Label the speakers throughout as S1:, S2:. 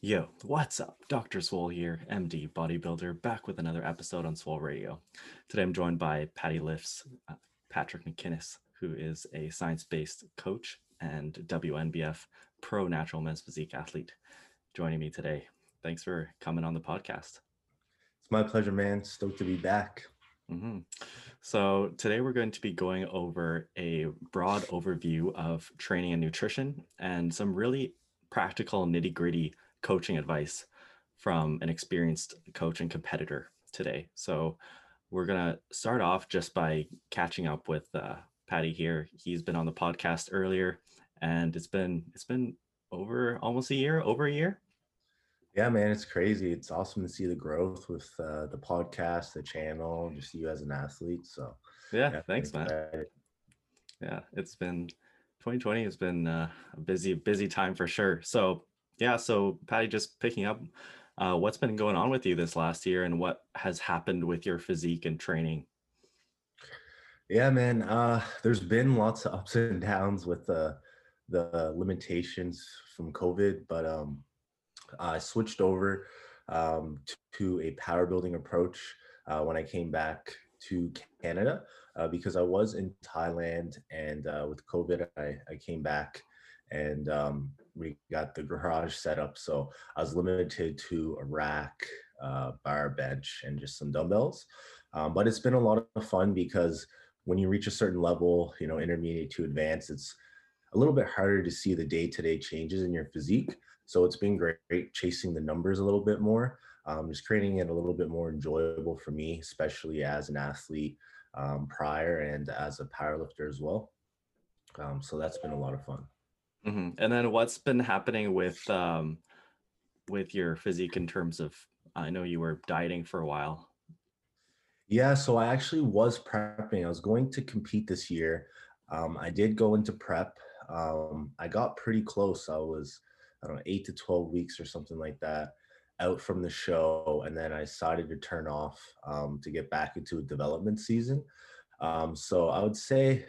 S1: Yo, what's up? Dr. Swole here, MD bodybuilder, back with another episode on Swole Radio. Today I'm joined by Patty Lifts, uh, Patrick McKinnis, who is a science based coach and WNBF pro natural men's physique athlete, joining me today. Thanks for coming on the podcast.
S2: It's my pleasure, man. Stoked to be back.
S1: Mm-hmm. So, today we're going to be going over a broad overview of training and nutrition and some really practical, nitty gritty coaching advice from an experienced coach and competitor today. So, we're going to start off just by catching up with uh, Patty here. He's been on the podcast earlier and it's been it's been over almost a year, over a year.
S2: Yeah, man, it's crazy. It's awesome to see the growth with uh, the podcast, the channel, just you as an athlete. So
S1: yeah, yeah thanks, man. Yeah, it's been 2020 has been uh, a busy, busy time for sure. So yeah, so Patty, just picking up, uh, what's been going on with you this last year, and what has happened with your physique and training?
S2: Yeah, man. Uh, there's been lots of ups and downs with the the limitations from COVID, but um, I switched over um, to a power building approach uh, when I came back to Canada uh, because I was in Thailand and uh, with COVID, I, I came back and um, we got the garage set up. So I was limited to a rack, uh, bar bench, and just some dumbbells. Um, but it's been a lot of fun because when you reach a certain level, you know, intermediate to advanced, it's a little bit harder to see the day to day changes in your physique. So it's been great chasing the numbers a little bit more, um, just creating it a little bit more enjoyable for me, especially as an athlete um, prior and as a powerlifter as well. Um, so that's been a lot of fun.
S1: Mm-hmm. And then what's been happening with um, with your physique in terms of? I know you were dieting for a while.
S2: Yeah, so I actually was prepping. I was going to compete this year. Um, I did go into prep. Um, I got pretty close. I was I don't know, eight to 12 weeks or something like that out from the show. And then I decided to turn off um, to get back into a development season. Um, so I would say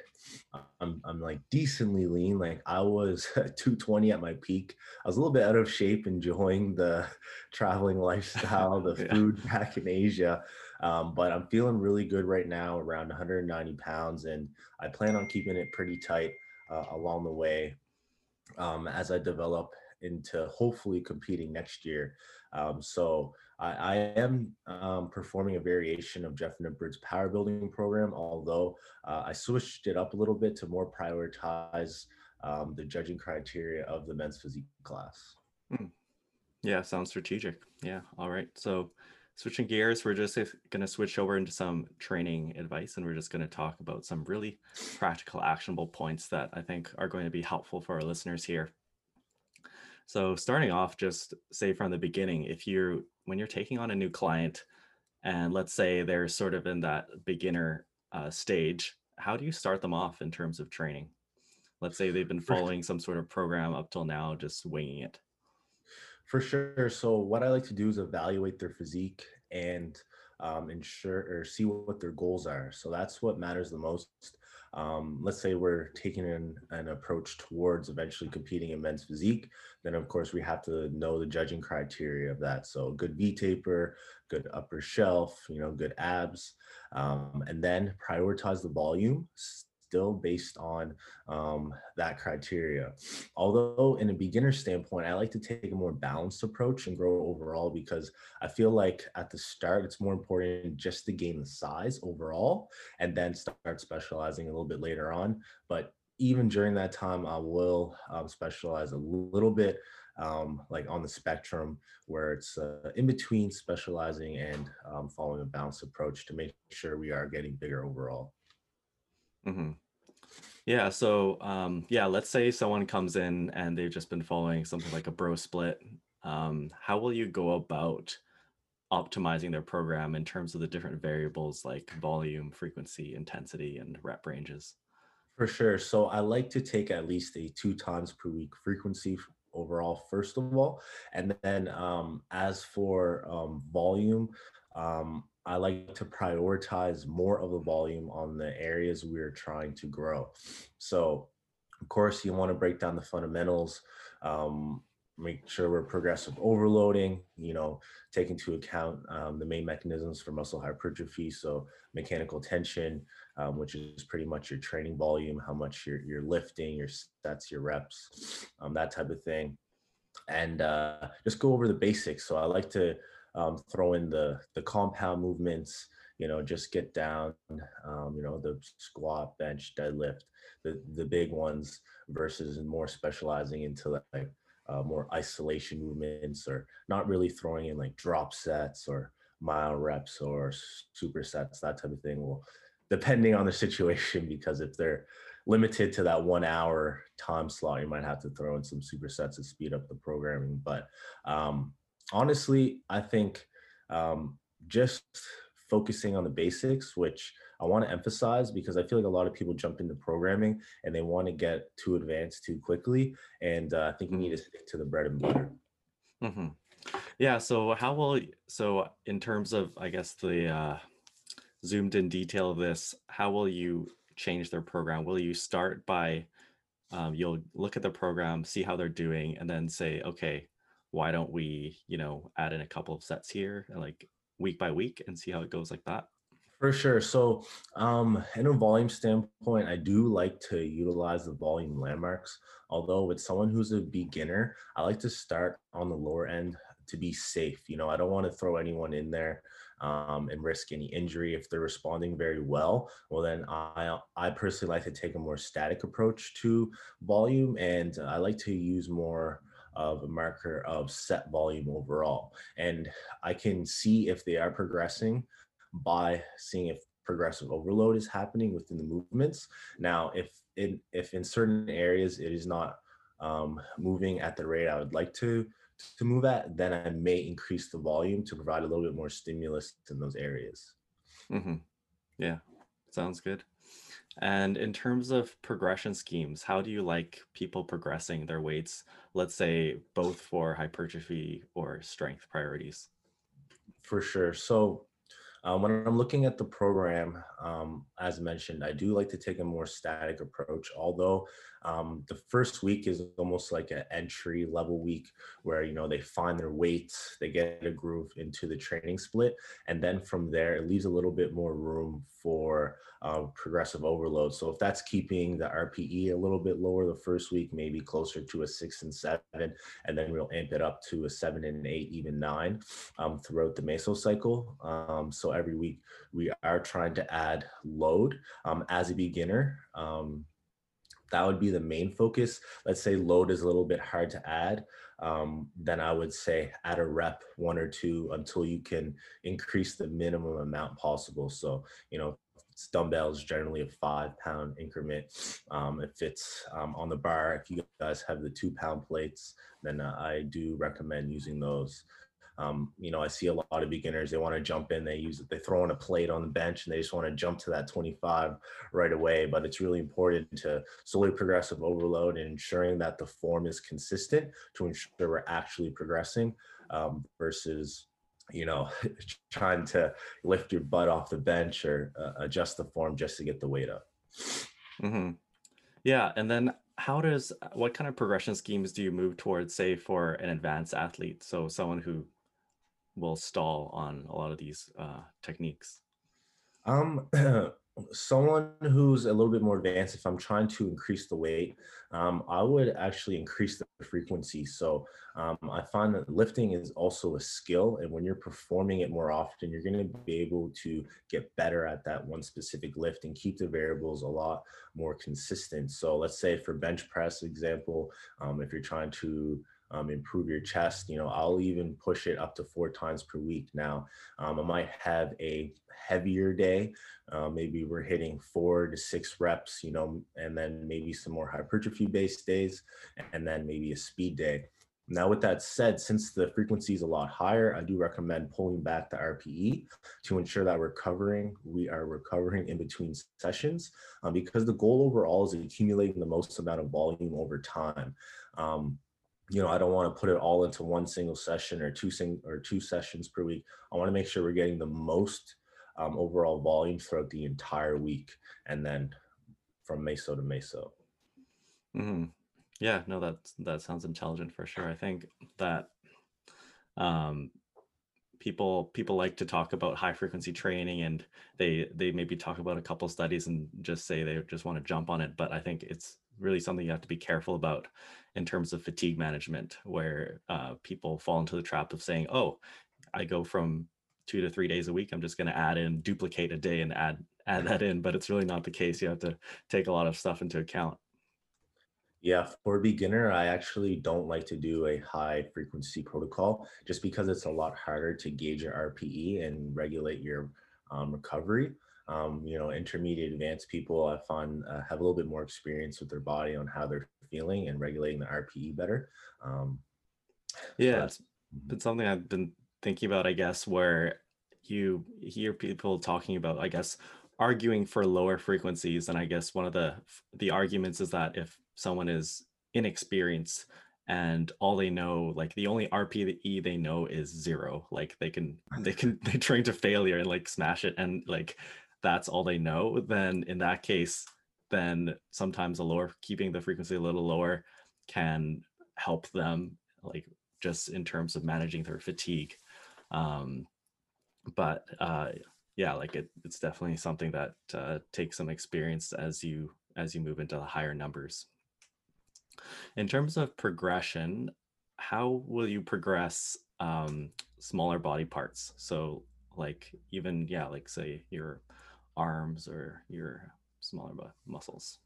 S2: I'm, I'm like decently lean. Like I was 220 at my peak. I was a little bit out of shape, enjoying the traveling lifestyle, the yeah. food back in Asia. Um, but I'm feeling really good right now, around 190 pounds, and I plan on keeping it pretty tight uh, along the way um, as I develop into hopefully competing next year. Um, so I, I am um, performing a variation of Jeff Nippard's power building program, although uh, I switched it up a little bit to more prioritize um, the judging criteria of the men's physique class. Hmm.
S1: Yeah, sounds strategic. Yeah. All right. So switching gears, we're just going to switch over into some training advice and we're just going to talk about some really practical, actionable points that I think are going to be helpful for our listeners here. So starting off, just say from the beginning, if you're when you're taking on a new client, and let's say they're sort of in that beginner uh, stage, how do you start them off in terms of training? Let's say they've been following some sort of program up till now, just winging it.
S2: For sure. So what I like to do is evaluate their physique and um, ensure or see what their goals are. So that's what matters the most um, let's say we're taking an, an approach towards eventually competing in men's physique, then of course we have to know the judging criteria of that. So good V taper, good upper shelf, you know, good abs, um, and then prioritize the volume still based on um, that criteria. Although, in a beginner standpoint, I like to take a more balanced approach and grow overall because I feel like at the start, it's more important just to gain the size overall and then start specializing a little bit later on. But even during that time, I will um, specialize a little bit um, like on the spectrum where it's uh, in between specializing and um, following a balanced approach to make sure we are getting bigger overall.
S1: Mm-hmm. Yeah. So, um, yeah, let's say someone comes in and they've just been following something like a bro split. Um, how will you go about optimizing their program in terms of the different variables like volume, frequency, intensity, and rep ranges?
S2: For sure. So, I like to take at least a two times per week frequency overall, first of all. And then, um, as for um, volume, um, I like to prioritize more of the volume on the areas we're trying to grow. So, of course, you want to break down the fundamentals, um, make sure we're progressive overloading, you know, take into account um, the main mechanisms for muscle hypertrophy. So mechanical tension, um, which is pretty much your training volume, how much you're, you're lifting, your sets, your reps, um, that type of thing. And uh, just go over the basics. So I like to um, throw in the, the compound movements, you know, just get down, um, you know, the squat, bench, deadlift, the, the big ones versus more specializing into like uh, more isolation movements or not really throwing in like drop sets or myo reps or supersets, that type of thing. Well, depending on the situation, because if they're limited to that one hour time slot, you might have to throw in some supersets to speed up the programming. But um, honestly, I think um, just focusing on the basics, which I want to emphasize because I feel like a lot of people jump into programming and they want to get too advanced too quickly. And uh, I think you need to mm-hmm. stick to the bread and butter.
S1: Mm-hmm. Yeah. So how will so in terms of I guess the uh, zoomed in detail of this, how will you change their program? Will you start by um, you'll look at the program, see how they're doing, and then say, okay, why don't we, you know, add in a couple of sets here, and like week by week, and see how it goes like that?
S2: For sure. So, um, in a volume standpoint, I do like to utilize the volume landmarks. Although with someone who's a beginner, I like to start on the lower end to be safe. You know, I don't want to throw anyone in there um, and risk any injury. If they're responding very well, well, then I I personally like to take a more static approach to volume, and I like to use more of a marker of set volume overall. And I can see if they are progressing by seeing if progressive overload is happening within the movements. Now, if in if in certain areas it is not um, moving at the rate I would like to to move at, then I may increase the volume to provide a little bit more stimulus in those areas.
S1: Mm-hmm. Yeah, sounds good. And in terms of progression schemes, how do you like people progressing their weights, let's say both for hypertrophy or strength priorities?
S2: For sure. So um, when I'm looking at the program, um, as mentioned, I do like to take a more static approach, although um, the first week is almost like an entry level week where, you know, they find their weights, they get a groove into the training split. And then from there, it leaves a little bit more room for uh, progressive overload. So if that's keeping the RPE a little bit lower the first week, maybe closer to a six and seven, and then we'll amp it up to a seven and eight, even nine um, throughout the meso cycle. Um, so every week we are trying to add load um, as a beginner. Um, that would be the main focus. Let's say load is a little bit hard to add. Um, then I would say add a rep one or two until you can increase the minimum amount possible. So, you know, dumbbells generally a five pound increment. Um, if it's um, on the bar, if you guys have the two pound plates, then uh, I do recommend using those. Um, you know, I see a lot of beginners, they want to jump in, they use it, they throw in a plate on the bench and they just want to jump to that 25 right away. But it's really important to slowly progressive overload and ensuring that the form is consistent to ensure we're actually progressing um, versus you know, trying to lift your butt off the bench or uh, adjust the form just to get the weight up.
S1: Mm-hmm. Yeah. And then how does, what kind of progression schemes do you move towards, say, for an advanced athlete? So someone who will stall on a lot of these uh, techniques?
S2: Um, someone who's a little bit more advanced, if I'm trying to increase the weight, um, I would actually increase the frequency. So um, I find that lifting is also a skill. And when you're performing it more often, you're going to be able to get better at that one specific lift and keep the variables a lot more consistent. So let's say for bench press example, um, if you're trying to um, improve your chest. You know, I'll even push it up to four times per week. Now, um, I might have a heavier day. Uh, maybe we're hitting four to six reps, you know, and then maybe some more hypertrophy based days, and then maybe a speed day. Now, with that said, since the frequency is a lot higher, I do recommend pulling back the RPE to ensure that we're covering, we are recovering in between sessions um, because the goal overall is accumulating the most amount of volume over time. Um, you know, I don't want to put it all into one single session or two sing or two sessions per week. I want to make sure we're getting the most um, overall volume throughout the entire week, and then from meso to meso.
S1: Mm-hmm. Yeah, no, that that sounds intelligent for sure. I think that um, people people like to talk about high frequency training and they they maybe talk about a couple studies and just say they just want to jump on it but i think it's really something you have to be careful about in terms of fatigue management where uh, people fall into the trap of saying oh i go from two to three days a week i'm just going to add in duplicate a day and add add that in but it's really not the case you have to take a lot of stuff into account
S2: Yeah, for a beginner, I actually don't like to do a high frequency protocol just because it's a lot harder to gauge your RPE and regulate your um, recovery. Um, you know, intermediate advanced people I find uh, have a little bit more experience with their body on how they're feeling and regulating the RPE better. Um,
S1: yeah
S2: but
S1: it's
S2: mhm,
S1: been something i've been thinking about i guess where you hear people talking about i guess arguing for lower frequencies and i guess one of the the arguments is that if someone is inexperienced and all they know like the only rpe they know is zero like they can they can they train to failure and like smash it and like that's all they know then in that case then sometimes a lower keeping the frequency a little lower can help them like just in terms of managing their fatigue. Um but uh yeah like it, it's definitely something that uh, takes some experience as you as you move into the higher numbers. In terms of progression how will you progress um smaller body parts? So like even yeah like say your arms or your smaller muscles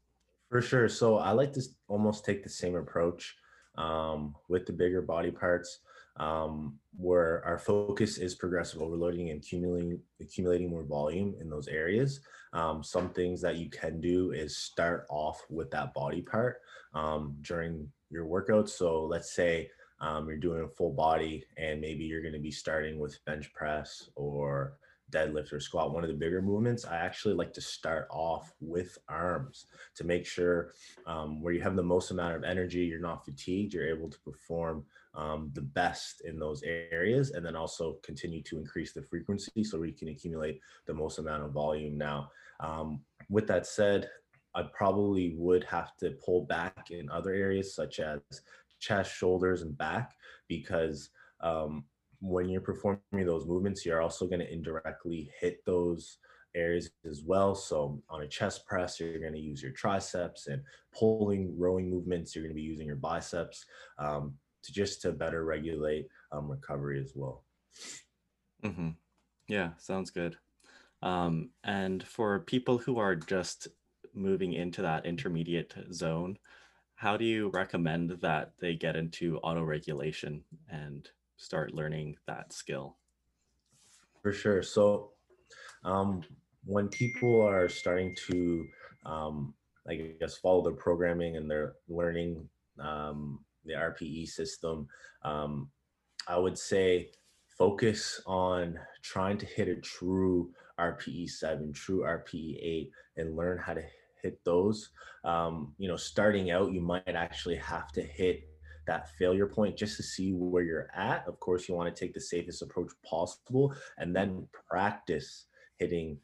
S2: For sure. So I like to almost take the same approach um, with the bigger body parts, um, where our focus is progressive overloading and accumulating accumulating more volume in those areas. Um, some things that you can do is start off with that body part um, during your workouts. So let's say um, you're doing a full body and maybe you're going to be starting with bench press or deadlift or squat, one of the bigger movements. I actually like to start off with arms to make sure um, where you have the most amount of energy, you're not fatigued, you're able to perform um, the best in those areas, and then also continue to increase the frequency so we can accumulate the most amount of volume. Now, um, with that said, I probably would have to pull back in other areas such as chest, shoulders, and back because um, when you're performing those movements, you're also going to indirectly hit those areas as well. So on a chest press, you're going to use your triceps and pulling rowing movements, you're going to be using your biceps um, to just to better regulate um, recovery as well.
S1: hmm yeah sounds good um and for people who are just moving into that intermediate zone how do you recommend that they get into auto regulation and start learning that skill
S2: For sure. So um, when people are starting to, um, I guess, follow the programming and they're learning um, the RPE system, um, I would say focus on trying to hit a true RPE seven, true RPE eight, and learn how to hit those. Um, you know, starting out, you might actually have to hit that failure point just to see where you're at. Of course, you want to take the safest approach possible and then practice hitting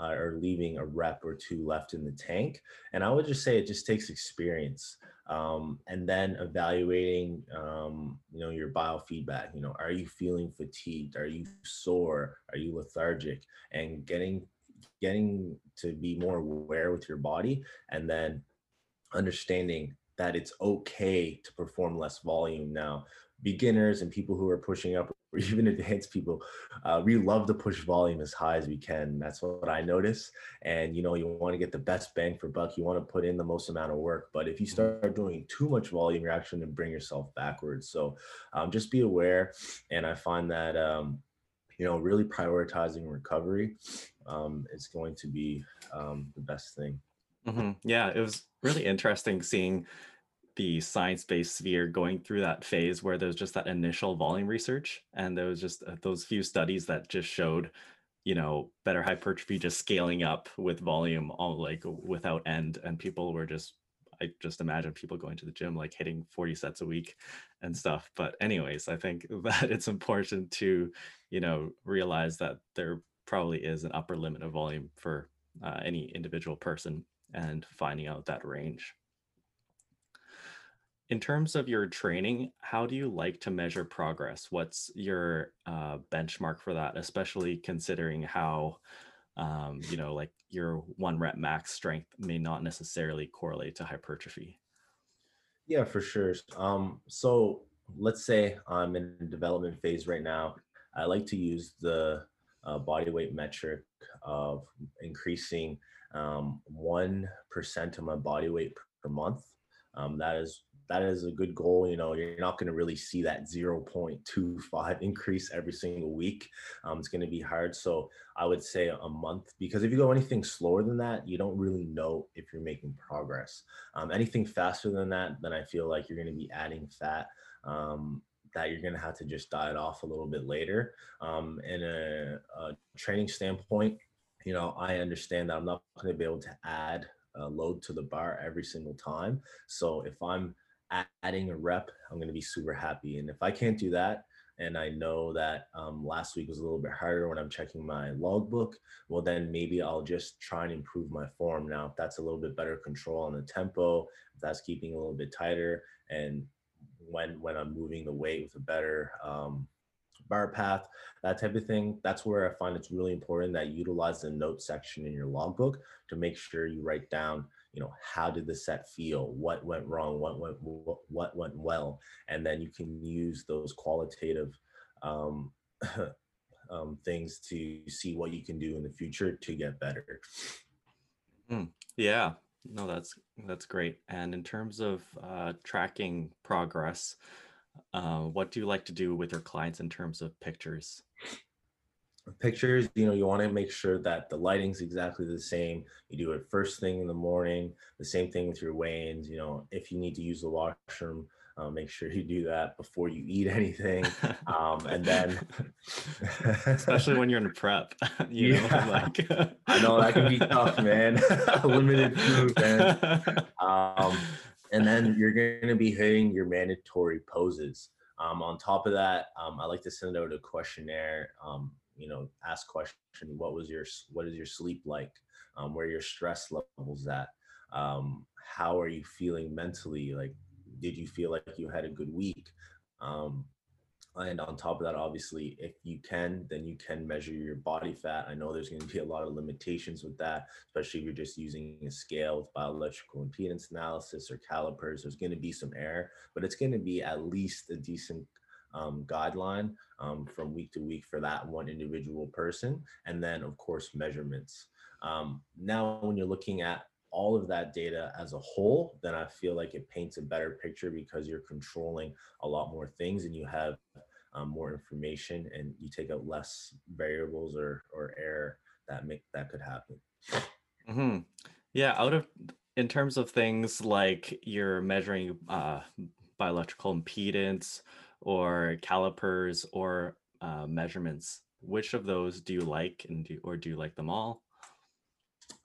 S2: uh, or leaving a rep or two left in the tank. And I would just say it just takes experience. Um, and then evaluating, um, you know, your biofeedback. You know, are you feeling fatigued? Are you sore? Are you lethargic? And getting getting to be more aware with your body, and then understanding that it's okay to perform less volume now. Beginners and people who are pushing up, or even advanced people, uh, we love to push volume as high as we can. That's what I notice. And you know, you want to get the best bang for buck. You want to put in the most amount of work. But if you
S1: Mhm.
S2: start doing too much volume, you're actually going to bring yourself backwards. So um, just be aware. And I find that um, you know, really prioritizing recovery um, is going to be um, the best thing.
S1: Mhm. Yeah, it was really interesting seeing the science-based sphere going through that phase where there's just that initial volume research, and there was just uh, those few studies that just showed, you know, better hypertrophy just scaling up with volume all like without end, and people were just I just imagine people going to the gym like hitting 40 sets a week and stuff. But anyways, I think that it's important to, you know, realize that there probably is an upper limit of volume for uh, any individual person and finding out that range. in terms of your training, how do you like to measure progress? What's your uh, benchmark for that, especially considering how, um, you know, like your one rep max strength may not necessarily correlate to hypertrophy?
S2: Yeah, for sure. Um, so let's say I'm in development phase right now. I like to use the uh, body weight metric of increasing um, 1% of my body weight per month. Um, that is that is a good goal. You know, you're not going to really see that 0.25 increase every single week. Um, it's going to be hard. So I would say a month because if you go anything slower than that, you don't really know if you're making progress. Um, anything faster than that, then I feel like you're going to be adding fat. Um, that you're going to have to just diet off a little bit later. Um, in a, a training standpoint, you know, I understand that I'm not going to be able to add a load to the bar every single time. So if I'm adding a rep, I'm going to be super happy. And if I can't do that, and I know that um, last week was a little bit harder when I'm checking my logbook, well, then maybe I'll just try and improve my form. Now, if that's a little bit better control on the tempo, if that's keeping a little bit tighter, and when when I'm moving the weight with a better um, bar path, that type of thing. That's where I find it's really important that you utilize the note section in your logbook to make sure you write down you know how did the set feel? What went wrong? What went what went well? And then you can use those qualitative um, um, things to see what you can do in the future to get better.
S1: Mm, yeah. No that's that's great. And in terms of uh, tracking progress uh, what do you like to do with your clients in terms of pictures?
S2: Pictures you know you want to make sure that the lighting's exactly the same. You do it first thing in the morning the same thing with your weigh-ins you know if you need to use the washroom uh, make sure you do that before you eat anything um, and then
S1: especially when you're in prep you yeah.
S2: know like i know that can be tough man. Limited food man. Um, and then you're going to be hitting your mandatory poses. Um, on top of that, um, I like to send out a questionnaire um, you know ask question what was your what is your sleep like? Um, where your stress levels at? Um, how are you feeling mentally? Like did you feel like you had a good week? Um, and on top of that obviously if you can then you can measure your body fat i know there's going to be a lot of limitations with that especially if you're just using a scale with bioelectrical impedance analysis or calipers there's going to be some error but it's going to be at least a decent um, guideline um, from week to week for that one individual person. And then, of course, measurements. Um, now, when you're looking at all of that data as a whole, then I feel like it paints a better picture because you're controlling a lot more things and you have um, more information and you take out less variables or, or error that make that could happen.
S1: Mm-hmm. Yeah, out of in terms of things like you're measuring uh, bioelectrical impedance or calipers or uh, measurements which of those do you like and do or do you like them all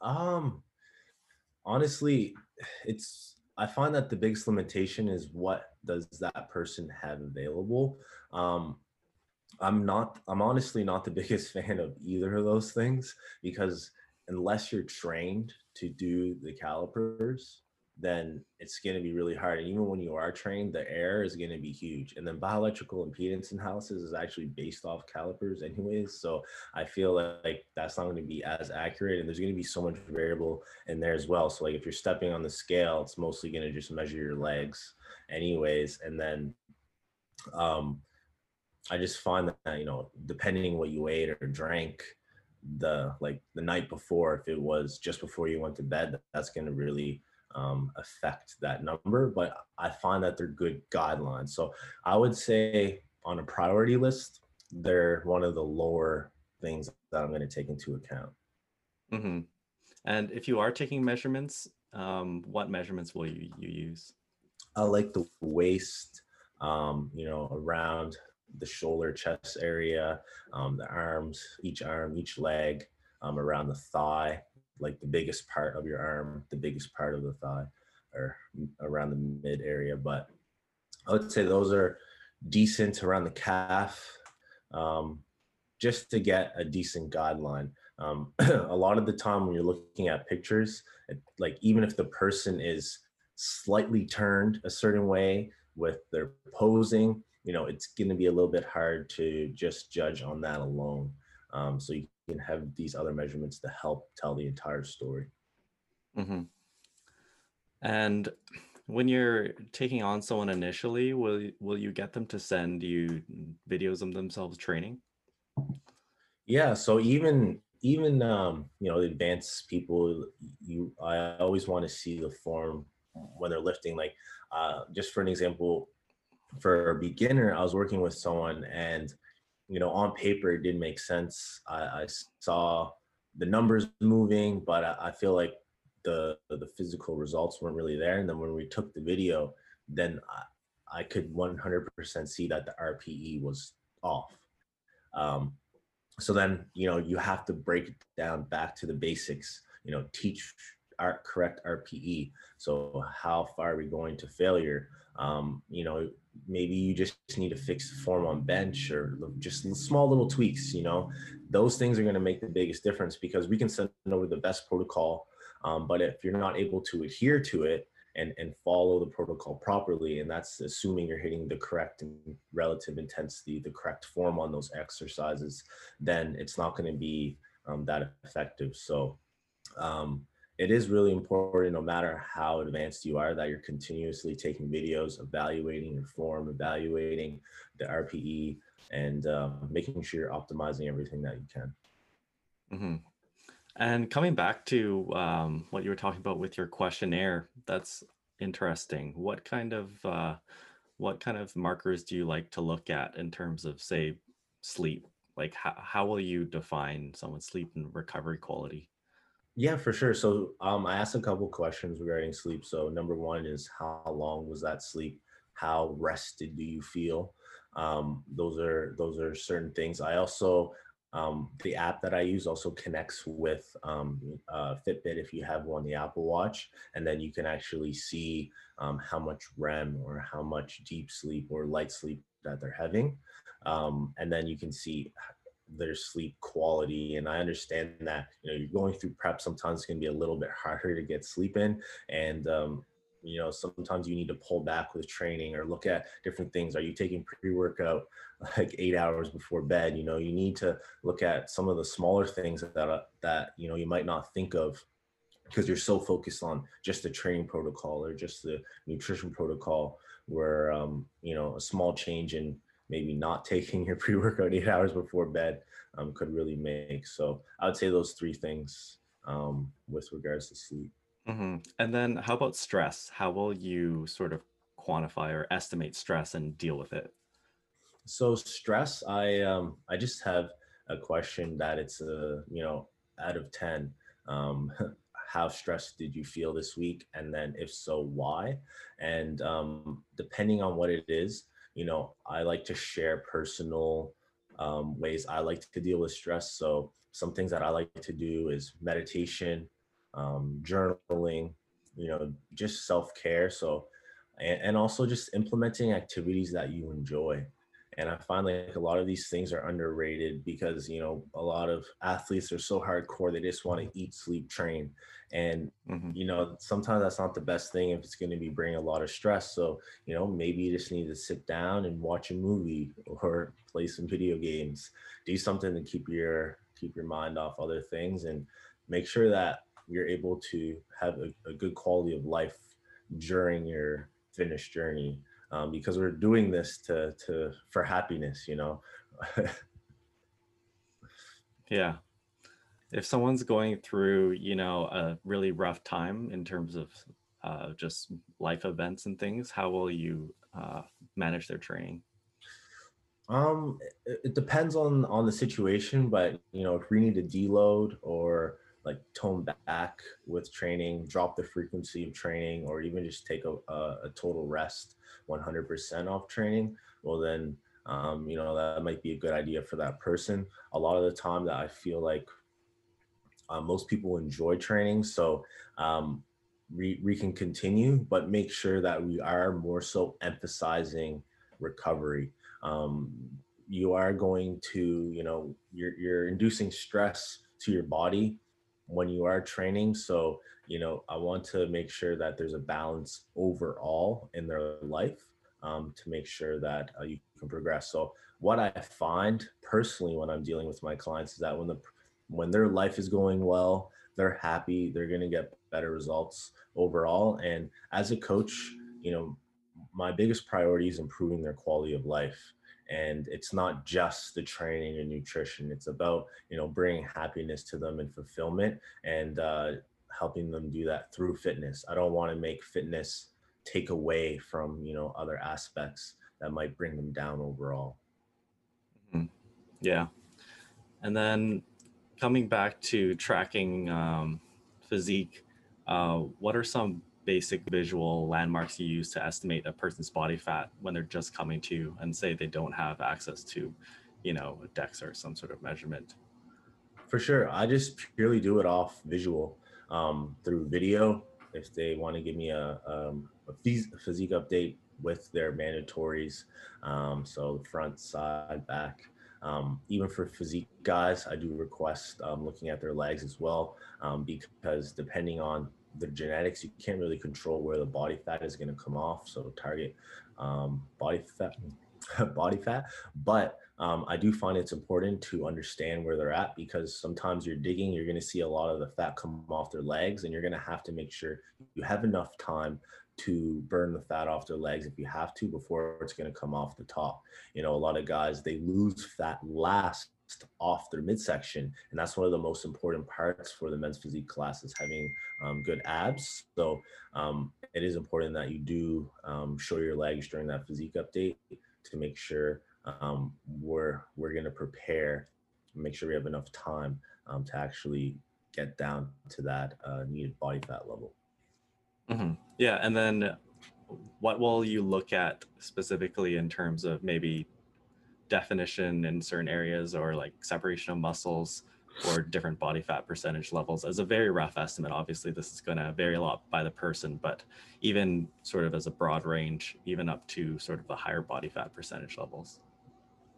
S2: um honestly it's i find that the biggest limitation is what does that person have available. Um i'm not i'm honestly not the biggest fan of either of those things because unless you're trained to do the calipers then it's going to be really hard. And even when you are trained, the error is going to be huge. And then bioelectrical impedance analysis is actually based off calipers, anyways. So I feel like that's not going to be as accurate. And there's going to be so much variable in there as well. So, like if you're stepping on the scale, it's mostly going to just measure your legs, anyways. And then, um, I just find that, you know, depending what you ate or drank, the like the night before, if it was just before you went to bed, that's going to really um, affect that number, but I find that they're good guidelines. So I would say on a priority list, they're one of the lower things that I'm going to take into account.
S1: Mm-hmm. And if you are taking measurements, um, what measurements will you, you use?
S2: I like the waist, um, you know, around the shoulder, chest area, um, the arms, each arm, each leg, um, around the thigh, like the biggest part of your arm, the biggest part of the thigh, or around the mid area. But I would say those are decent around the calf, um, just to get a decent guideline. Um, a lot of the time when you're looking at pictures, it, like even if the person is slightly turned a certain way with their posing, you know, it's going to be a little bit hard to just judge on that alone. Um, so you can have these other measurements to help tell the entire story.
S1: Mm-hmm. And when you're taking on someone initially, will will you get them to send you videos of themselves training?
S2: Yeah. So even even um, you know the advanced people, you I always want to see the form when they're lifting. Like uh, just for an example, for a beginner, I was working with someone and you know on paper it didn't make sense. I, I saw the numbers moving, but I, I feel like the the physical results weren't really there. And then when we took the video, then I, I could 100% see that the RPE was off. Um, so then you know you have to break it down back to the basics. You know, teach our correct RPE. So how far are we going to failure? Um, you know, maybe you just need to fix the form on bench or just small little tweaks. You know, those things are going to make the biggest difference because we can send over the best protocol, um, but if you're not able to adhere to it and and follow the protocol properly, and that's assuming you're hitting the correct relative intensity, the correct form on those exercises, then it's not going to be um, that effective. So. Um, it is really important no matter how advanced you are that you're continuously taking videos evaluating your form evaluating the rpe and um, making sure you're optimizing everything that you can.
S1: Mm-hmm. and coming back to um, what you were talking about with your questionnaire that's interesting. What kind of uh, what kind of markers do you like to look at in terms of say sleep? Like how, how will you define someone's sleep and recovery quality
S2: yeah, for sure. So um, I asked a couple questions regarding sleep. So number one is how long was that sleep? How rested do you feel? Um, those are those are certain things. I also um, the app that I use also connects with um, uh, Fitbit if you have one, the Apple Watch, and then you can actually see um, how much REM or how much deep sleep or light sleep that they're having, um, and then you can see their sleep quality. And I understand that, you know, you're going through prep, sometimes it's to be a little bit harder to get sleep in. And, um, you know, sometimes you need to pull back with training or look at different things. Are you taking pre workout like eight hours before bed? You know, you need to look at some of the smaller things that, uh, that, you know, you might not think of because you're so focused on just the training protocol or just the nutrition protocol where, um, you know, a small change in maybe not taking your pre-workout eight hours before bed um, could really make. So I would say those three things um, with regards to sleep.
S1: Mm-hmm. And then how about stress? How will you sort of quantify or estimate stress and deal with it?
S2: So stress, I um, I just have a question that it's a you know out of ten. Um, how stressed did you feel this week, and then if so, why? And um, depending on what it is, you know, I like to share personal um, ways I like to deal with stress. So some things that I like to do is meditation, um, journaling, you know, just self care. So, and, and also just implementing activities that you enjoy and i find like a lot of these things are underrated because you know a lot of athletes are so hardcore they just want to eat sleep train. And mm-hmm. you know sometimes that's not the best thing if it's going to be bringing a lot of stress. So you know maybe you just need to sit down and watch a movie or play some video games. Do something to keep your keep your mind off other things and make sure that you're able to have a, a good quality of life during your finish journey um, because we're doing this to to for happiness you know?
S1: Yeah. If someone's going through you know a really rough time in terms of uh, just life events and things how will you uh, manage their training?
S2: Um it, it depends on on the situation but you know if we need to deload or like tone back with training drop the frequency of training or even just take a, a, a total rest 100% off training, well, then, um, you know, that might be a good idea for that person. A lot of the time that I feel like uh, most people enjoy training. So um, we, we can continue, but make sure that we are more so emphasizing recovery. Um, you are going to, you know, you're, you're inducing stress to your body when you are training. So, you know, I want to make sure that there's a balance overall in their life um, to make sure that uh, you can progress. So, what I find personally when I'm dealing with my clients is that when the when their life is going well, they're happy, they're going to get better results overall. And as a coach, you know, my biggest priority is improving their quality of life and it's not just the training and nutrition it's about you know bringing happiness to them and fulfillment and uh, helping them do that through fitness i don't want to make fitness take away from you know other aspects that might bring them down overall
S1: mm-hmm. yeah and then coming back to tracking um, physique uh, what are some basic visual landmarks you use to estimate a person's body fat when they're just coming to you and say they don't have access to, you know, a DEX or some sort of measurement?
S2: For sure. I just purely do it off visual um, through video. If they want to give me a, um, a physique update with their mandatories, um, so front, side, back. Um, even for physique guys, I do request um, looking at their legs as well, um, because depending on the genetics, you can't really control where the body fat is going to come off. So target um, body fat, body fat. But um, I do find it's important to understand where they're at because sometimes you're digging, you're going to see a lot of the fat come off their legs, and you're going to have to make sure you have enough time to burn the fat off their legs if you have to before it's going to come off the top. You know, a lot of guys they lose fat last off their midsection. And that's one of the most important parts for the men's physique class is having um, good abs. So um, it is important that you do um, show your legs during that physique update to make sure um, we're, we're going to prepare, make sure we have enough time um, to actually get down to that uh, needed body fat level.
S1: Mm-hmm. Yeah. And then what will you look at specifically in terms of maybe definition in certain areas or like separation of muscles or different body fat percentage levels as a very rough estimate. Obviously, this is going to vary a lot by the person, but even sort of as a broad range, even up to sort of the higher body fat percentage levels.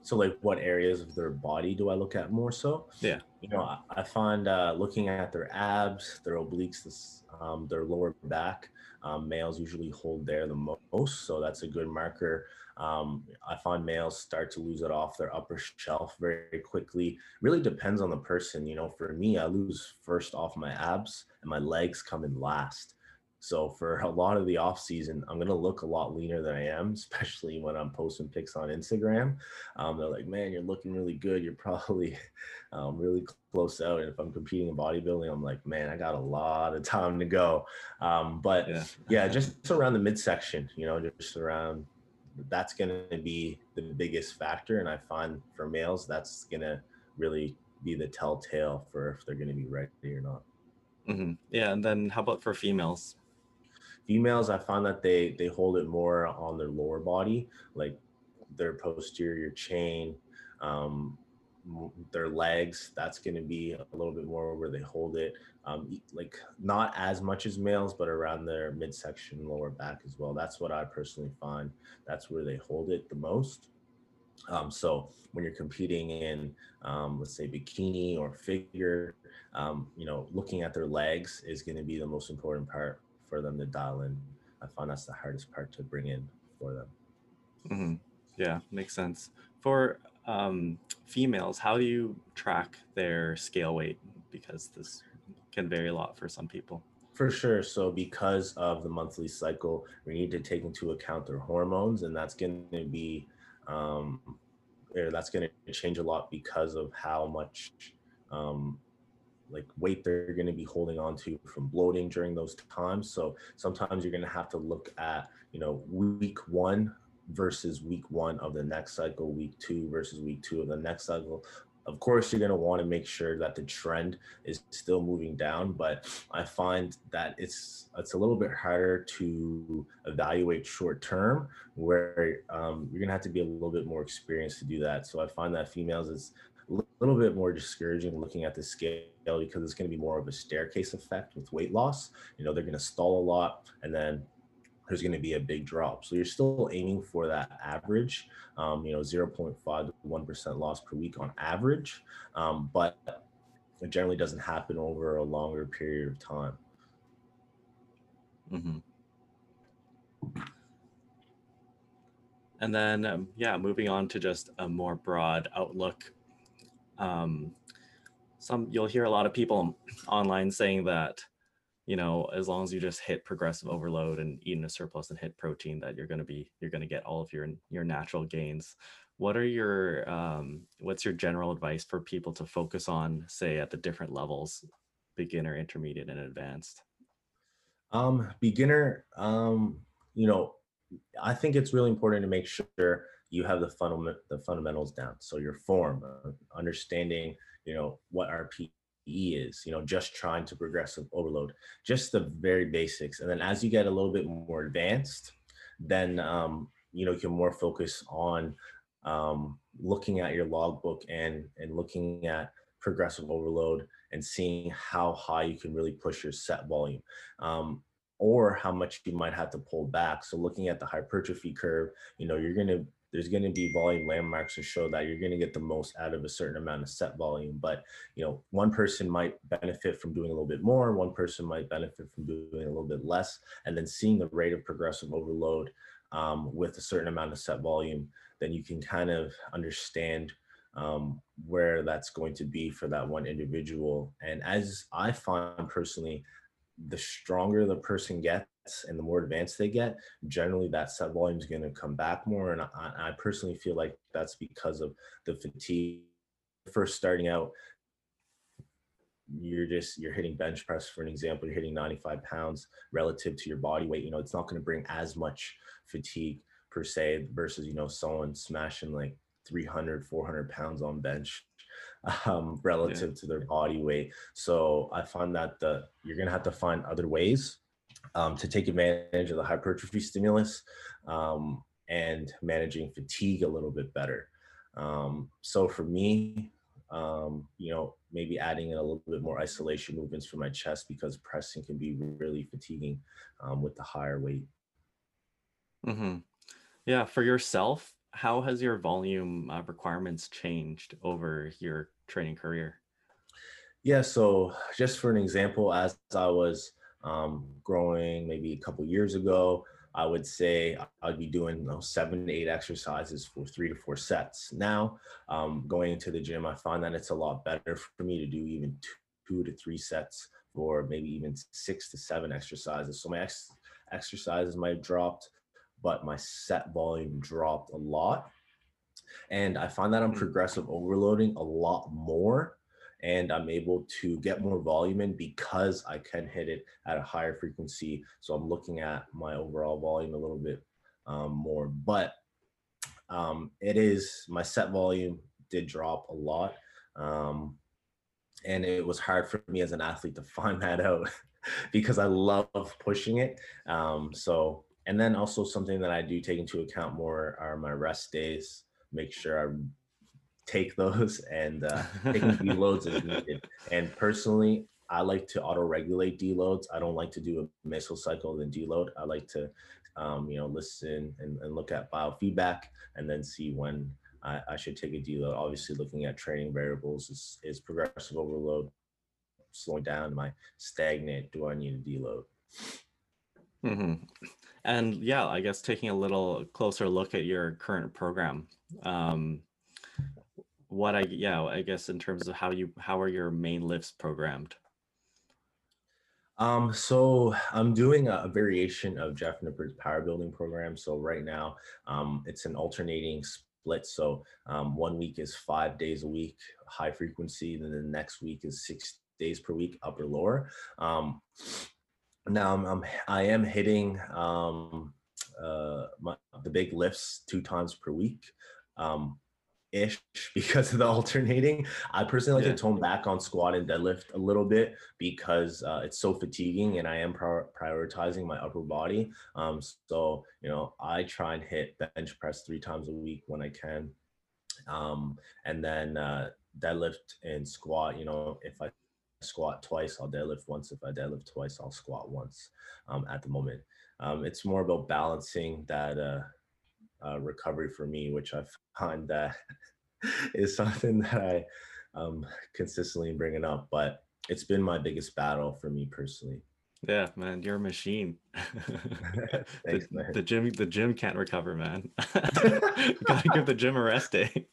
S2: So, like, what areas of their body do I look at more so?
S1: Yeah.
S2: You know, I, I find uh, looking at their abs, their obliques, this, um, their lower back, um, males usually hold there the most. So, that's a good marker um, I find males start to lose it off their upper shelf very quickly. Really depends on the person. You know, for me, I lose first off my abs and my legs come in last. So for a lot of the off season, I'm gonna look a lot leaner than I am, especially when I'm posting pics on Instagram. Um, they're like, "Man, you're looking really good. You're probably um, really close out." And if I'm competing in bodybuilding, I'm like, "Man, I got a lot of time to go." Um, but yeah. yeah, just around the midsection, you know, just around that's going to be the biggest factor. And I find for males, that's going to really be the telltale for if they're going to be ready or not.
S1: Mm-hmm. Yeah. And then how about for females?
S2: Females, I find that they they hold it more on their lower body, like their posterior chain, um, their legs. That's going to be a little bit more where they hold it um, like not as much as males, but around their midsection, lower back as well. That's what I personally find. That's where they hold it the most. Um, so when you're competing in, um, let's say, bikini or figure, um, you know, looking at their legs is going to be the most important part for them to dial in. I find that's the hardest part to bring in for them.
S1: Mm-hmm. Yeah, makes sense. For um, females, how do you track their scale weight? Because this can vary a lot for some people.
S2: For sure. So, because of the monthly cycle, we need to take into account their hormones, and that's going to be, um, that's going to change a lot because of how much, um, like weight they're going to be holding on to from bloating during those times. So sometimes you're going to have to look at, you know, week one versus week one of the next cycle, week two versus week two of the next cycle, of course, you're going to want to make sure that the trend is still moving down, but I find that it's it's a little bit harder to evaluate short term, where um, you're going to have to be a little bit more experienced to do that. So I find that females is a little bit more discouraging looking at the scale because it's going to be more of a staircase effect with weight loss. You know, they're going to stall a lot, and then there's going to be a big drop. So you're still aiming for that average, um, you know, 0.5 to 1% loss per week on average. Um, but it generally doesn't happen over a longer period of time.
S1: Mm-hmm. And then, um, yeah, moving on to just a more broad outlook. Um, some you'll hear a lot of people online saying that, you know, as long as you just hit progressive overload and eat in a surplus and hit protein, that you're going to be you're going to get all of your your natural gains. What are your um, what's your general advice for people to focus on, say, at the different levels, beginner, intermediate, and advanced?
S2: Um, beginner, um, you know, I think it's really important to make sure you have the fundament the fundamentals down. So your form, uh, understanding, you know, what RPE is, you know, just trying to progressive overload, just the very basics. And then as you get a little bit more advanced, then um, you know, you can more focus on um, looking at your logbook and and looking at progressive overload and seeing how high you can really push your set volume. Um, or how much you might have to pull back. So looking at the hypertrophy curve, you know, you're going to there's going to be volume landmarks to show that you're going to get the most out of a certain amount of set volume but you know one person might benefit from doing a little bit more one person might benefit from doing a little bit less and then seeing the rate of progressive overload um, with a certain amount of set volume then you can kind of understand um, where that's going to be for that one individual. And as i find personally the stronger the person gets and the more advanced they get, generally that set volume is going to come back more. And I, I, personally feel like that's because of the fatigue. First starting out, you're just you're hitting bench press for an example. You're hitting 95 pounds relative to your body weight. You know, it's not going to bring as much fatigue per se versus you know someone smashing like 300, 400 pounds on bench um, relative yeah. to their body weight. So I find that the you're gonna have to find other ways um, to take advantage of the hypertrophy stimulus um, and managing fatigue a little bit better. Um, so for me, um, you know, maybe adding in a little bit more isolation movements for my chest because pressing can be really fatiguing um, with the higher weight.
S1: Mm-hmm. Yeah, for yourself, how has your volume uh, requirements changed over your training career?
S2: Yeah, so just for an example, as I was um, growing maybe a couple years ago, I would say I'd be doing you know, seven to eight exercises for three to four sets. Now, um, going into the gym, I find that it's a lot better for me to do even two, two to three sets for maybe even six to seven exercises. So my ex- exercises might have dropped but my set volume dropped a lot. And I find that I'm hmm. progressive overloading a lot more and I'm able to get more volume in because I can hit it at a higher frequency. So I'm looking at my overall volume a little bit um, more, but um, it is my set volume did drop a lot. Um, and it was hard for me as an athlete to find that out because I love pushing it. Um, so and then also something that I do take into account more are my rest days. Make sure I take those and uh, taking deloads as needed. And personally, I like to auto regulate deloads. I don't like to do a mesocycle then deload. I like to, um, you know, listen and, and, look at biofeedback and then see when I, I, should take a deload. Obviously, looking at training variables is, is progressive overload, slowing down, I stagnant? Do I need a deload?
S1: Mm-hmm. And yeah, I guess taking a little closer look at your current program. Um, what I yeah, I guess in terms of how you how are your main lifts programmed?
S2: Um, so I'm doing a, variation of Jeff Nippard's power building program. So right now, um, it's an alternating split. So um, one week is five days a week, high frequency, then the next week is six days per week, upper lower. Um, now I'm, I'm I am hitting um, uh, my, the big lifts two times per week. Um, ish because of the alternating. I personally like yeah. to tone back on squat and deadlift a little bit because uh, it's so fatiguing and I am prioritizing my upper body. Um, so, you know, I try and hit bench press three times a week when I can. Um, and then uh, deadlift and squat, you know, if I squat twice, I'll deadlift once. If I deadlift twice, I'll squat once um, at the moment. Um, it's more about balancing that uh, uh, recovery for me, which I find that is something that I um, consistently bringing up, but it's been my biggest battle for me personally.
S1: Yeah, man, you're a machine.
S2: Thanks,
S1: the,
S2: man.
S1: the gym, the gym can't recover, man. Gotta give the gym a rest day,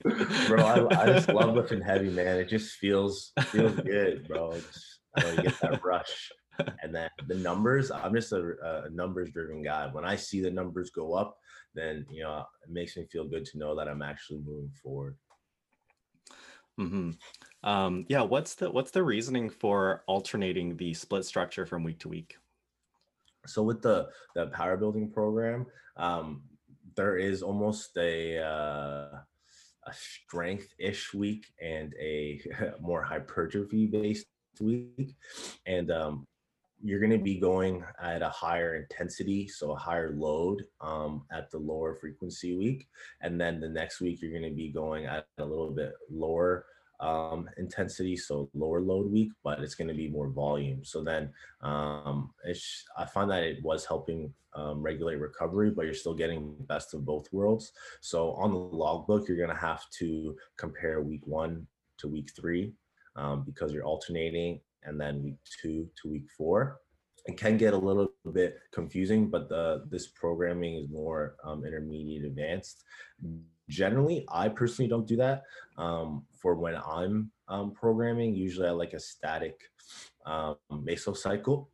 S2: bro. I, I just love lifting heavy, man. It just feels feels good, bro. Just, you get that rush, and then the numbers. I'm just a, a numbers driven guy. When I see the numbers go up, then you know it makes me feel good to know that I'm actually moving forward.
S1: hmm Um, yeah, what's the what's the reasoning for alternating the split structure from week to week?
S2: So with the the power building program, um, there is almost a uh, a strength ish week and a more hypertrophy based week, and um, you're going to be going at a higher intensity, so a higher load um, at the lower frequency week, and then the next week you're going to be going at a little bit lower um, intensity, so lower load week, but it's going to be more volume. So then um, it's, I find that it was helping um, regulate recovery, but you're still getting best of both worlds. So on the logbook, you're going to have to compare week one to week three um, because you're alternating and then week two to week four. It can get a little bit confusing, but the this programming is more um, intermediate advanced generally i personally don't do that um, for when i'm um, programming usually i like a static um, mesocycle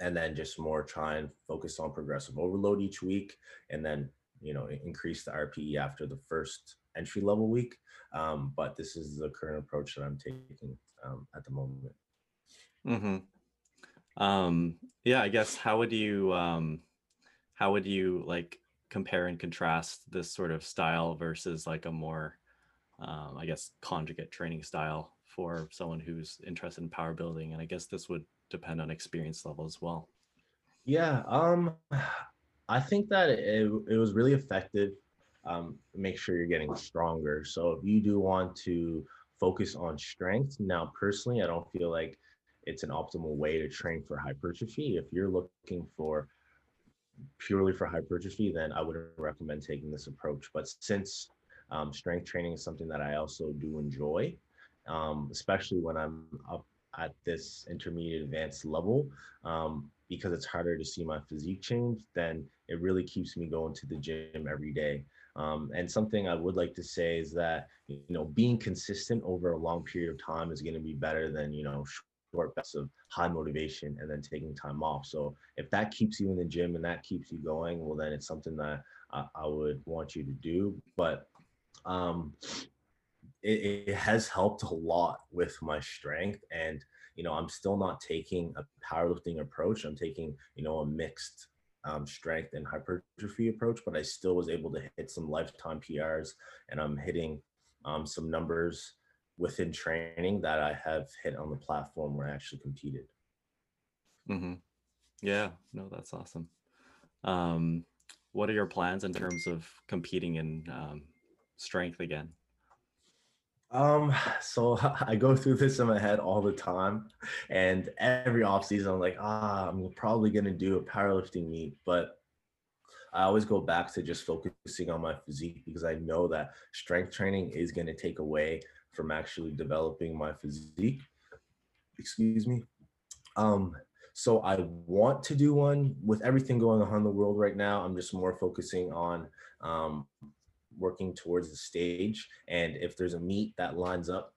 S2: and then just more try and focus on progressive overload each week and then you know increase the rpe after the first entry level week um, but this is the current approach that i'm taking um, at the moment.
S1: Hmm Um, yeah, I guess how would you how would you like compare and contrast this sort of style versus like a more um, I guess conjugate training style for someone who's interested in power building? And I guess this would depend on experience level as well.
S2: Yeah, um, I think that it, it was really effective. Um, make sure you're getting stronger. So if you do want to focus on strength, now personally, I don't feel like it's an optimal way to train for hypertrophy. If you're looking for purely for hypertrophy, then I wouldn't recommend taking this approach. But since um, strength training is something that I also do enjoy, um, especially when I'm up at this intermediate advanced level, um, because it's harder to see my physique change, then it really keeps me going to the gym every day. Um, and something I would like to say is that you know being consistent over a long period of time is going to be better than you know short bouts of high motivation and then taking time off. So if that keeps you in the gym and that keeps you going, well then it's something that I, I would want you to do. But um, it, it has helped a lot with my strength and you know i'm still not taking a powerlifting approach i'm taking you know a mixed um, strength and hypertrophy approach but i still was able to hit some lifetime prs and i'm hitting um, some numbers within training that i have hit on the platform where i actually competed
S1: hmm Yeah, no, that's awesome. Um, what are your plans in terms of competing in um, strength again?
S2: Um, so I go through this in my head all the time, and every off season I'm like, ah, I'm probably gonna do a powerlifting meet, but I always go back to just focusing on my physique because I know that strength training is gonna take away from actually developing my physique. Excuse me. Um, so I want to do one with everything going on in the world right now. I'm just more focusing on um, working towards the stage. And if there's a meet that lines up,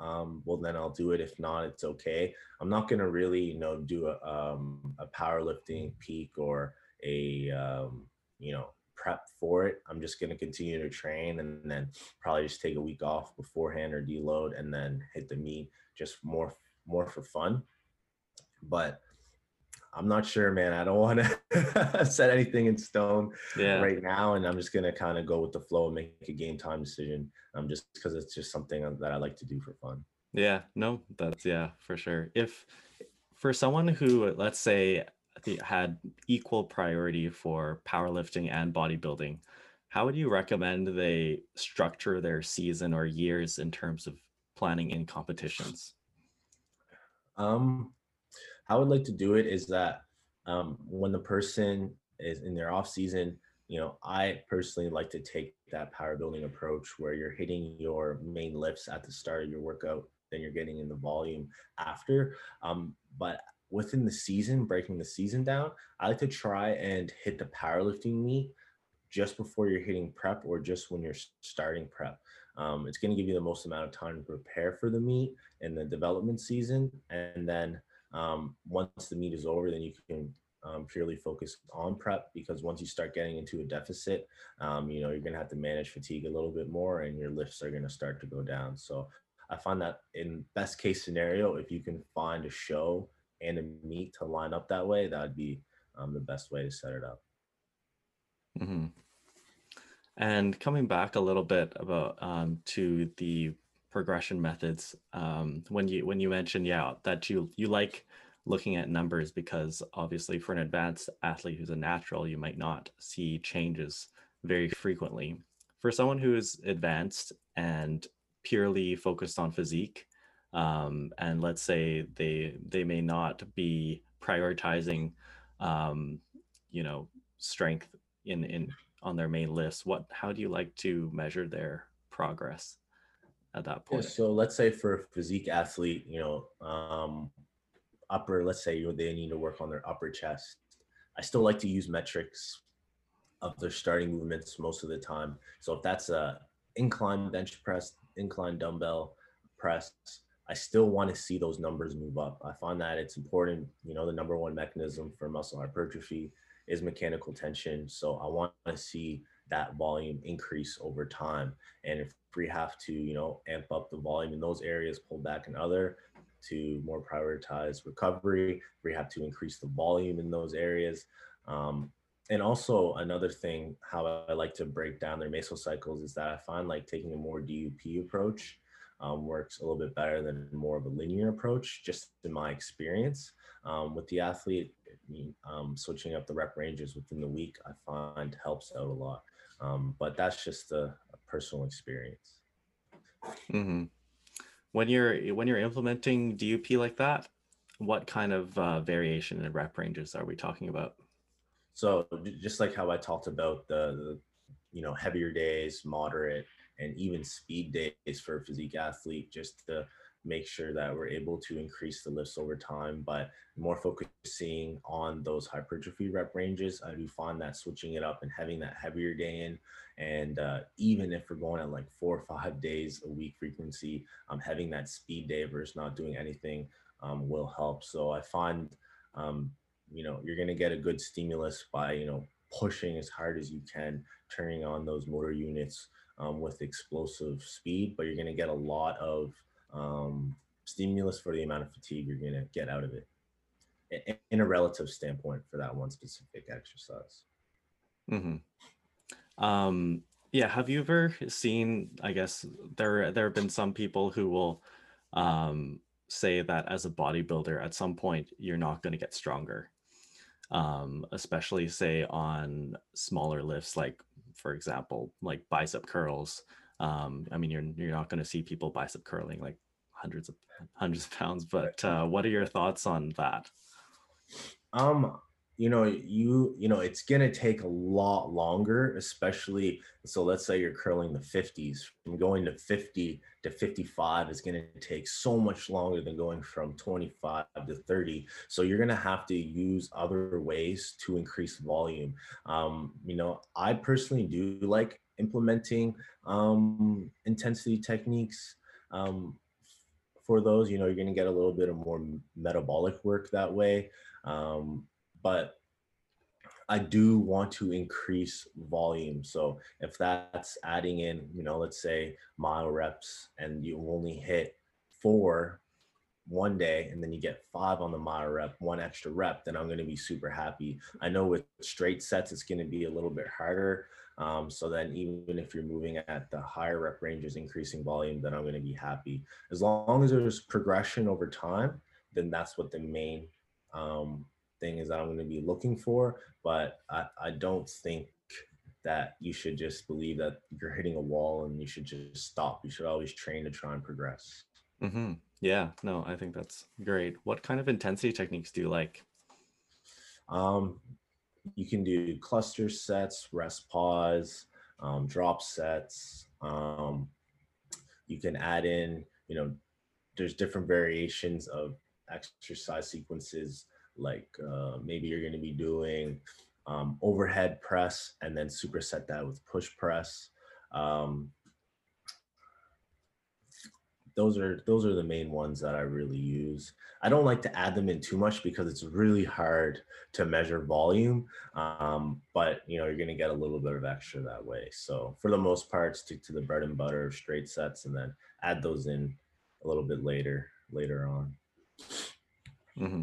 S2: um, well, then I'll do it. If not, it's okay. I'm not gonna really, you know, do a, um, a powerlifting peak or a, um, you know, prep for it. I'm just gonna continue to train and then probably just take a week off beforehand or deload and then hit the meet just more more for fun. But I'm not sure, man. I don't want to set anything in stone
S1: Yeah.
S2: right now, and I'm just gonna kind of go with the flow and make a game time decision. Um, just because it's just something that I like to do for fun.
S1: Yeah, no, that's yeah, for sure. If for someone who, let's say, had equal priority for powerlifting and bodybuilding, how would you recommend they structure their season or years in terms of planning in competitions?
S2: Um, how I would like to do it is that um, when the person is in their off season, you know, I personally like to take that power building approach where you're hitting your main lifts at the start of your workout, then you're getting in the volume after. Um, but within the season, breaking the season down, I like to try and hit the powerlifting meet just before you're hitting prep or just when you're starting prep. Um, it's going to give you the most amount of time to prepare for the meet and the development season. And then um, once the meet is over, then you can um, purely focus on prep because once you start getting into a deficit, um, you know, you're going to have to manage fatigue a little bit more and your lifts are going to start to go down. So I find that in best case scenario, if you can find a show and a meet to line up that way, that would be um, the best way to set it up.
S1: Mm-hmm. And coming back a little bit about um, to the progression methods, um, when you when you mentioned yeah that you you like looking at numbers because obviously for an advanced athlete who's a natural, you might not see changes very frequently. For someone who is advanced and purely focused on physique, um, and let's say they they may not be prioritizing, um, you know, strength in in on their main list. What how do you like to measure their progress at that point?
S2: Yeah, so let's say for a physique athlete, you know, um, upper, let's say they need to work on their upper chest. I still like to use metrics of their starting movements most of the time. So if that's a incline bench press, incline dumbbell press, I still want to see those numbers move up. I find that it's important. You know, the number one mechanism for muscle hypertrophy is mechanical tension. So I want to see that volume increase over time. And if we have to, you know, amp up the volume in those areas, pull back in other, to more prioritize recovery. We have to increase the volume in those areas. Um, and also another thing, how I like to break down their mesocycles is that I find like taking a more DUP approach um, works a little bit better than more of a linear approach, just in my experience. Um, with the athlete, um, switching up the rep ranges within the week, I find helps out a lot. Um, but that's just a, a personal experience.
S1: Mm-hmm when you're when you're implementing DUP like that, what kind of uh, variation in rep ranges are we talking about?
S2: So just like how I talked about the, the you know heavier days, moderate, and even speed days for a physique athlete, just to make sure that we're able to increase the lifts over time, but more focusing on those hypertrophy rep ranges. I do find that switching it up and having that heavier day in, and uh, even if we're going at like four or five days a week frequency, um, having that speed day versus not doing anything um, will help. So I find, um, you know, you're going to get a good stimulus by, you know, pushing as hard as you can, turning on those motor units um, with explosive speed, but you're going to get a lot of um, stimulus for the amount of fatigue you're going to get out of it in a relative standpoint for that one specific exercise.
S1: Mm-hmm. Um, yeah. Have you ever seen? I guess there there have been some people who will um, say that as a bodybuilder, at some point you're not going to get stronger, um, especially say on smaller lifts, like for example, like bicep curls. Um, I mean, you're you're not going to see people bicep curling like hundreds of hundreds of pounds. But uh, what are your thoughts on that?
S2: Um, you know, you you know, it's gonna take a lot longer, especially so. Let's say you're curling the 50s. From going to 50 to 55 is gonna take so much longer than going from 25 to 30. So you're gonna have to use other ways to increase volume. Um, you know, I personally do like implementing um, intensity techniques um, for those. You know, you're going to get a little bit of more metabolic work that way. Um, but I do want to increase volume. So if that's adding in, you know, let's say myo reps and you only hit four one day and then you get five on the myo rep, one extra rep, then I'm going to be super happy. I know with straight sets, it's going to be a little bit harder. Um, so then even if you're moving at the higher rep ranges, increasing volume, then I'm going to be happy. As long as there's progression over time, then that's what the main um, thing is that I'm going to be looking for. But I, I don't think that you should just believe that you're hitting a wall and you should just stop. You should always train to try and progress.
S1: Mm-hmm. Yeah, no, I think that's great. What kind of intensity techniques do you like?
S2: Um, you can do cluster sets, rest pause, um, drop sets. Um, you can add in, you know, there's different variations of exercise sequences. Like uh, maybe you're going to be doing um, overhead press and then superset that with push press. Um, those are those are the main ones that I really use. I don't like to add them in too much because it's really hard to measure volume. Um, but you know, you're gonna get a little bit of extra that way. So for the most part, stick to the bread and butter of straight sets and then add those in a little bit later later on.
S1: Mm-hmm.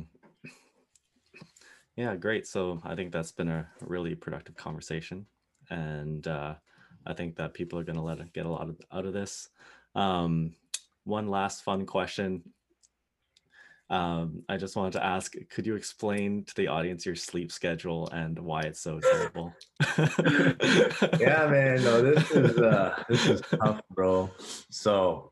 S1: Yeah, great. So I think that's been a really productive conversation, and uh, I think that people are going to let it get a lot of, out of this. Um, one last fun question. Um, I just wanted to ask, could you explain to the audience your sleep schedule and why it's so terrible?
S2: yeah, man. No, this is uh, this is tough, bro. So,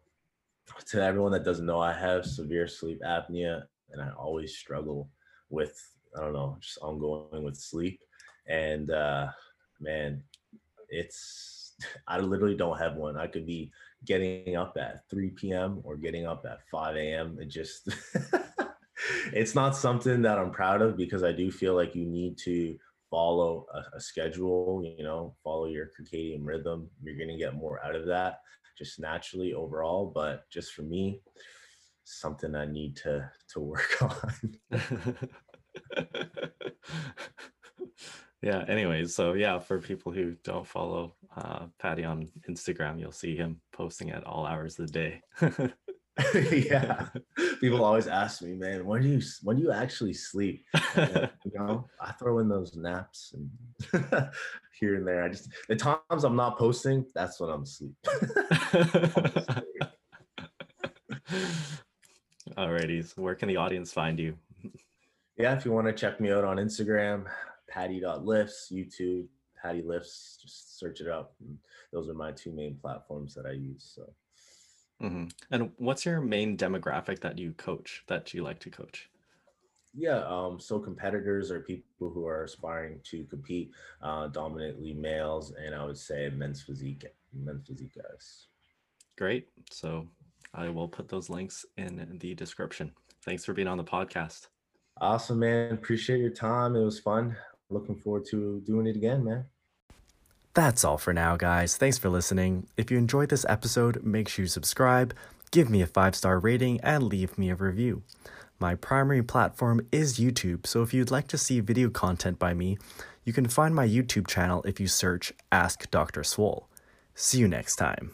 S2: to everyone that doesn't know, I have severe sleep apnea, and I always struggle with I don't know, just ongoing with sleep. And uh, man, it's I literally don't have one. I could be getting up at 3 p.m. or getting up at 5 a.m. It just it's not something that I'm proud of because I do feel like you need to follow a, a schedule, you know, follow your circadian rhythm. You're gonna get more out of that just naturally overall. But just for me, something I need to to work on.
S1: yeah anyways so yeah for people who don't follow uh, patty on instagram you'll see him posting at all hours of the day.
S2: Yeah. People always ask me man when do you when do you actually sleep? You know i throw in those naps and here and there. I just the times i'm not posting that's when i'm asleep.
S1: Alrighty so where can the audience find you
S2: yeah, if you want to check me out on Instagram, patty.lifts, YouTube, Patty Lifts, just search it up. And those are my two main platforms that I use. So,
S1: mm-hmm. and what's your main demographic that you coach that you like to coach?
S2: Yeah, um, so competitors are people who are aspiring to compete, uh, dominantly males, and I would say men's physique, men's physique guys.
S1: Great. So I will put those links in the description. Thanks for being on the podcast.
S2: Awesome, man. Appreciate your time. It was fun. Looking forward to doing it again, man.
S1: That's all for now, guys. Thanks for listening. If you enjoyed this episode, make sure you subscribe, give me a five star rating, and leave me a review. My primary platform is YouTube, so if you'd like to see video content by me, you can find my YouTube channel if you search Ask Dr. Swole. See you next time.